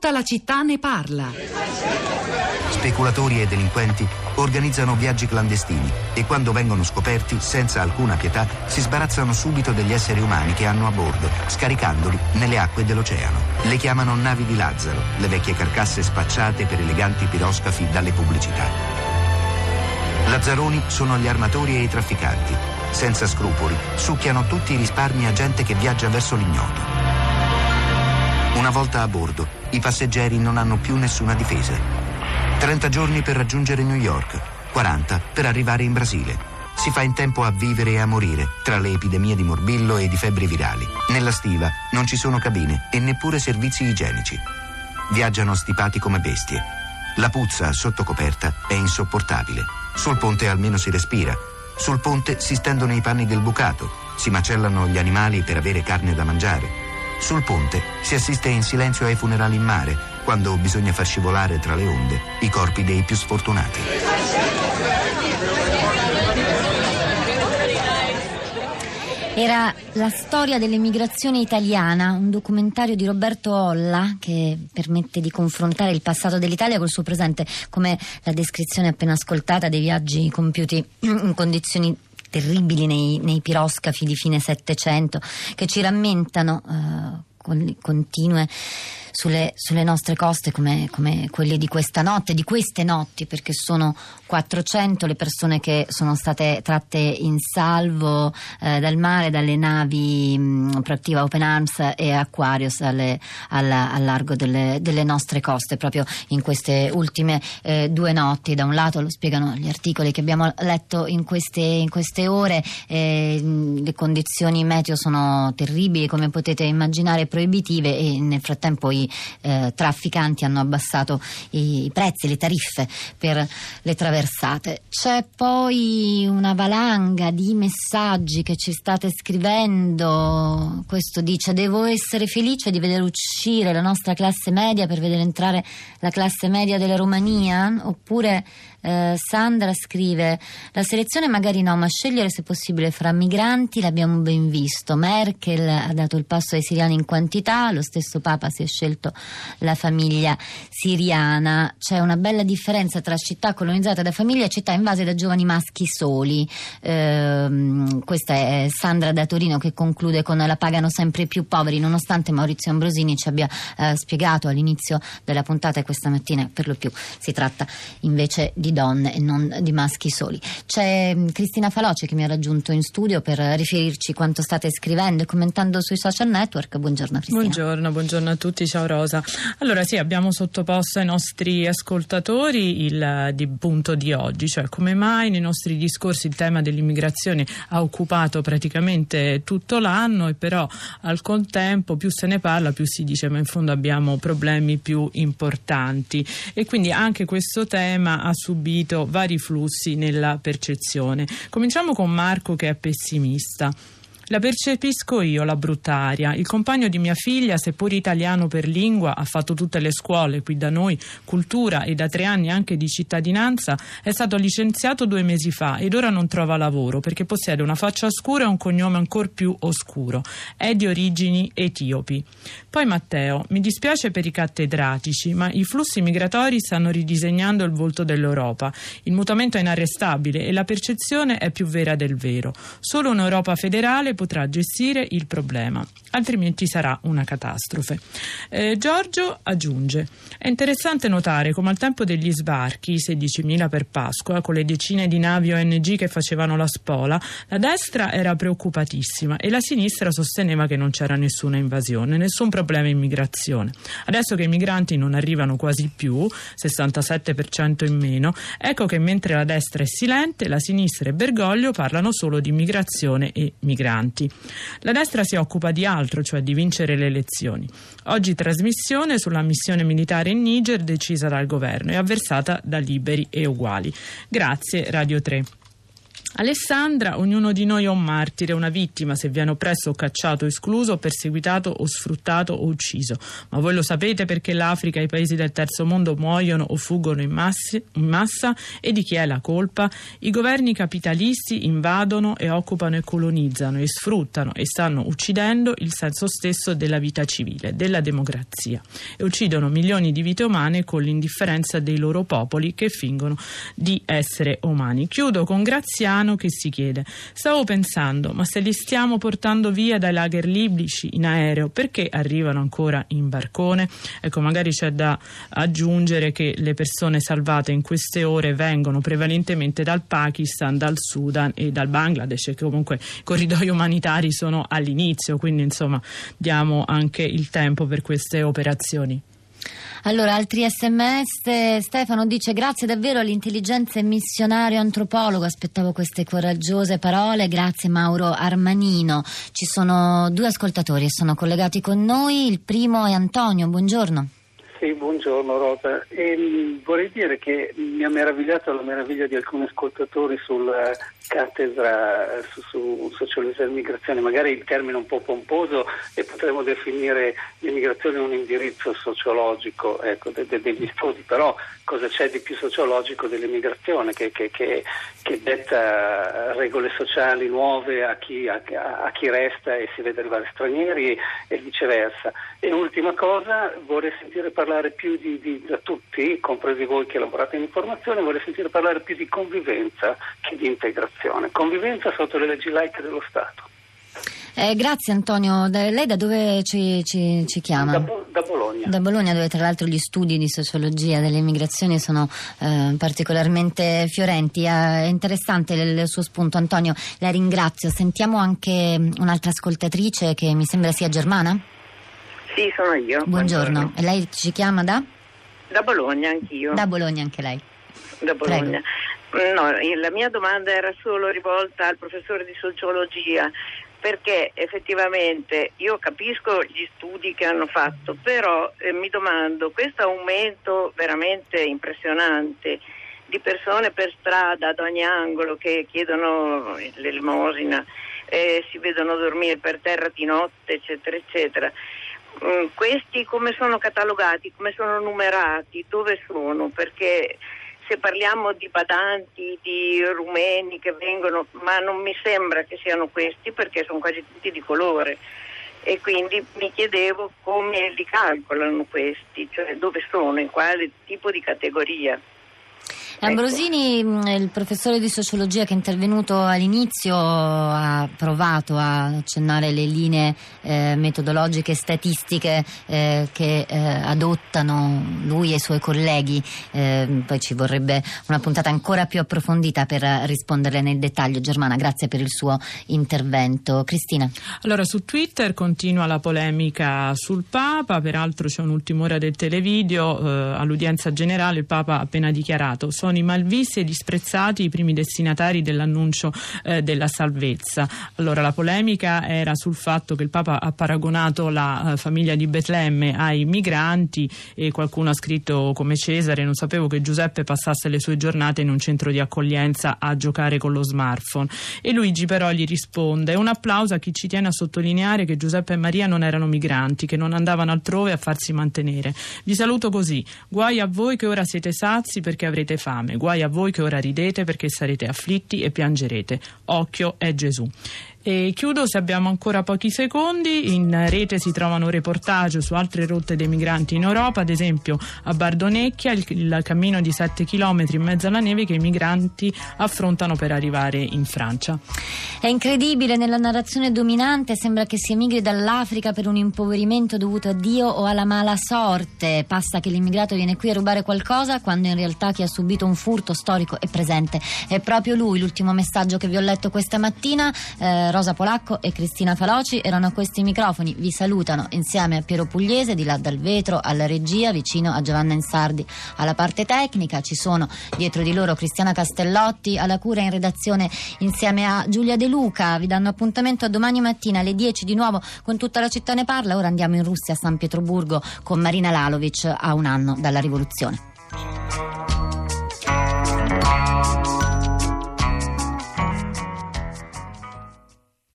Tutta la città ne parla. Speculatori e delinquenti organizzano viaggi clandestini e quando vengono scoperti, senza alcuna pietà, si sbarazzano subito degli esseri umani che hanno a bordo, scaricandoli nelle acque dell'oceano. Le chiamano navi di Lazzaro, le vecchie carcasse spacciate per eleganti piroscafi dalle pubblicità. Lazzaroni sono gli armatori e i trafficanti. Senza scrupoli, succhiano tutti i risparmi a gente che viaggia verso l'ignoto. Una volta a bordo, i passeggeri non hanno più nessuna difesa. 30 giorni per raggiungere New York, 40 per arrivare in Brasile. Si fa in tempo a vivere e a morire tra le epidemie di morbillo e di febbri virali. Nella stiva non ci sono cabine e neppure servizi igienici. Viaggiano stipati come bestie. La puzza sotto coperta è insopportabile. Sul ponte almeno si respira. Sul ponte si stendono i panni del bucato, si macellano gli animali per avere carne da mangiare. Sul ponte si assiste in silenzio ai funerali in mare, quando bisogna far scivolare tra le onde i corpi dei più sfortunati. Era la storia dell'emigrazione italiana, un documentario di Roberto Olla che permette di confrontare il passato dell'Italia col suo presente, come la descrizione appena ascoltata dei viaggi compiuti in condizioni terribili nei, nei piroscafi di fine Settecento che ci rammentano eh, continue sulle, sulle nostre coste come, come, quelle di questa notte, di queste notti, perché sono 400 le persone che sono state tratte in salvo eh, dal mare dalle navi mh, proattiva Open Arms e Aquarius alle, alla, al largo delle, delle, nostre coste, proprio in queste ultime eh, due notti. Da un lato lo spiegano gli articoli che abbiamo letto in queste, in queste ore, eh, le condizioni meteo sono terribili, come potete immaginare, proibitive e nel frattempo i eh, trafficanti hanno abbassato i, i prezzi, le tariffe per le traversate. C'è poi una valanga di messaggi che ci state scrivendo. Questo dice: Devo essere felice di vedere uscire la nostra classe media per vedere entrare la classe media della Romania? Oppure eh, Sandra scrive: La selezione magari no, ma scegliere se possibile fra migranti l'abbiamo ben visto. Merkel ha dato il passo ai siriani in quantità, lo stesso Papa si è scelto la famiglia siriana. C'è una bella differenza tra città colonizzate da famiglie e città invase da giovani maschi soli. Eh, questa è Sandra da Torino che conclude con la pagano sempre più poveri, nonostante Maurizio Ambrosini ci abbia eh, spiegato all'inizio della puntata e questa mattina per lo più si tratta invece di donne e non di maschi soli. C'è mm, Cristina Faloce che mi ha raggiunto in studio per riferirci quanto state scrivendo e commentando sui social network. Buongiorno Cristina. Buongiorno, buongiorno a tutti, ciao Rosa. Allora sì, abbiamo sottoposto ai nostri ascoltatori il di punto di oggi, cioè come mai nei nostri discorsi il tema dell'immigrazione ha occupato praticamente tutto l'anno e però al contempo più se ne parla più si dice ma in fondo abbiamo problemi più importanti e quindi anche questo tema ha subito subito vari flussi nella percezione. Cominciamo con Marco che è pessimista. La percepisco io, la brutta aria. Il compagno di mia figlia, seppur italiano per lingua, ha fatto tutte le scuole qui da noi, cultura e da tre anni anche di cittadinanza, è stato licenziato due mesi fa ed ora non trova lavoro perché possiede una faccia scura e un cognome ancora più oscuro. È di origini etiopi. Poi Matteo, mi dispiace per i cattedratici, ma i flussi migratori stanno ridisegnando il volto dell'Europa. Il mutamento è inarrestabile e la percezione è più vera del vero. Solo un'Europa federale potrà gestire il problema, altrimenti sarà una catastrofe. Eh, Giorgio aggiunge: È interessante notare come al tempo degli sbarchi, 16.000 per Pasqua, con le decine di navi ONG che facevano la spola, la destra era preoccupatissima e la sinistra sosteneva che non c'era nessuna invasione, nessun problema immigrazione. Adesso che i migranti non arrivano quasi più, 67% in meno, ecco che mentre la destra è silente, la sinistra e Bergoglio parlano solo di immigrazione e migranti avanti. La destra si occupa di altro, cioè di vincere le elezioni. Oggi trasmissione sulla missione militare in Niger decisa dal governo e avversata da liberi e uguali. Grazie Radio 3. Alessandra, ognuno di noi è un martire, una vittima se viene oppresso o cacciato, escluso, perseguitato o sfruttato o ucciso. Ma voi lo sapete perché l'Africa e i paesi del terzo mondo muoiono o fuggono in, massi, in massa? E di chi è la colpa? I governi capitalisti invadono e occupano e colonizzano e sfruttano e stanno uccidendo il senso stesso della vita civile, della democrazia e uccidono milioni di vite umane con l'indifferenza dei loro popoli che fingono di essere umani. Chiudo con Graziano umano che si chiede. Stavo pensando, ma se li stiamo portando via dai lager libici in aereo, perché arrivano ancora in barcone? Ecco, magari c'è da aggiungere che le persone salvate in queste ore vengono prevalentemente dal Pakistan, dal Sudan e dal Bangladesh, che comunque i corridoi umanitari sono all'inizio, quindi insomma diamo anche il tempo per queste operazioni. Allora, altri sms. Stefano dice grazie davvero all'intelligenza e missionario antropologo. Aspettavo queste coraggiose parole. Grazie Mauro Armanino. Ci sono due ascoltatori che sono collegati con noi. Il primo è Antonio. Buongiorno. Sì, buongiorno Rosa. E, ehm, vorrei dire che mi ha meravigliato la meraviglia di alcuni ascoltatori sulla cattedra su, su sociologia dell'immigrazione. Magari il termine un po' pomposo e potremmo definire l'immigrazione un indirizzo sociologico ecco, de, de, degli studi, però cosa c'è di più sociologico dell'immigrazione che, che, che, che detta regole sociali nuove a chi, a, a chi, resta e si vede arrivare stranieri e viceversa. E ultima cosa, vorrei sentire parlare parlare più di, di, da tutti, compresi voi che lavorate in informazione, vorrei sentire parlare più di convivenza che di integrazione. Convivenza sotto le leggi laiche dello Stato. Eh, grazie Antonio, da, lei da dove ci, ci, ci chiama? Da, da, Bologna. Da Bologna dove tra l'altro gli studi di sociologia delle immigrazioni sono eh, particolarmente fiorenti. Eh, è interessante il, il, suo spunto Antonio, la ringrazio. Sentiamo anche un'altra ascoltatrice che mi sembra sia germana. Sì, sono io. Buongiorno. E lei ci chiama da? Da Bologna anch'io. Da Bologna anche lei. Da Bologna. Prego. No, la mia domanda era solo rivolta al professore di sociologia perché effettivamente io capisco gli studi che hanno fatto, però eh, mi domando, questo aumento veramente impressionante di persone per strada ad ogni angolo che chiedono l'elemosina, eh, si vedono dormire per terra di notte, eccetera, eccetera, questi come sono catalogati, come sono numerati, dove sono? Perché se parliamo di badanti, di rumeni che vengono, ma non mi sembra che siano questi perché sono quasi tutti di colore e quindi mi chiedevo come li calcolano questi, cioè dove sono, in quale tipo di categoria. Ambrosini, mm, il professore di sociologia che è intervenuto all'inizio, ha provato a accennare le linee eh, metodologiche e statistiche eh, che eh, adottano lui e i suoi colleghi. Eh, poi ci vorrebbe una puntata ancora più approfondita per risponderle nel dettaglio. Germana, grazie per il suo intervento. Cristina. Allora, su Twitter continua la polemica sul Papa, peraltro c'è un'ultima ora del televideo eh, all'udienza generale, il Papa ha appena dichiarato sono i malvisti e disprezzati i primi destinatari dell'annuncio eh, della salvezza. Allora la polemica era sul fatto che il Papa ha paragonato la eh, famiglia di Betlemme ai migranti e qualcuno ha scritto come Cesare non sapevo che Giuseppe passasse le sue giornate in un centro di accoglienza a giocare con lo smartphone e Luigi però gli risponde un applauso a chi ci tiene a sottolineare che Giuseppe e Maria non erano migranti che non andavano altrove a farsi mantenere. Vi saluto così. Guai a voi che ora siete sazi perché avrete fame fame. Guai a voi che ora ridete perché sarete afflitti e piangerete. Occhio è Gesù. E chiudo se abbiamo ancora pochi secondi. In rete si trovano reportage su altre rotte dei migranti in Europa, ad esempio a Bardonecchia, il, il cammino di 7 km in mezzo alla neve che i migranti affrontano per arrivare in Francia. È incredibile, nella narrazione dominante sembra che si emigri dall'Africa per un impoverimento dovuto a Dio o alla mala sorte. Passa che l'immigrato viene qui a rubare qualcosa quando in realtà chi ha subito un furto storico è presente. È proprio lui l'ultimo messaggio che vi ho letto questa mattina. Eh, Rosa Polacco e Cristina Faloci erano a questi microfoni. Vi salutano insieme a Piero Pugliese di là dal vetro alla regia, vicino a Giovanna Insardi alla parte tecnica. Ci sono dietro di loro Cristiana Castellotti alla cura in redazione insieme a Giulia De Luca. Vi danno appuntamento a domani mattina alle 10 di nuovo con tutta la città ne parla. Ora andiamo in Russia a San Pietroburgo con Marina Lalovic a un anno dalla rivoluzione.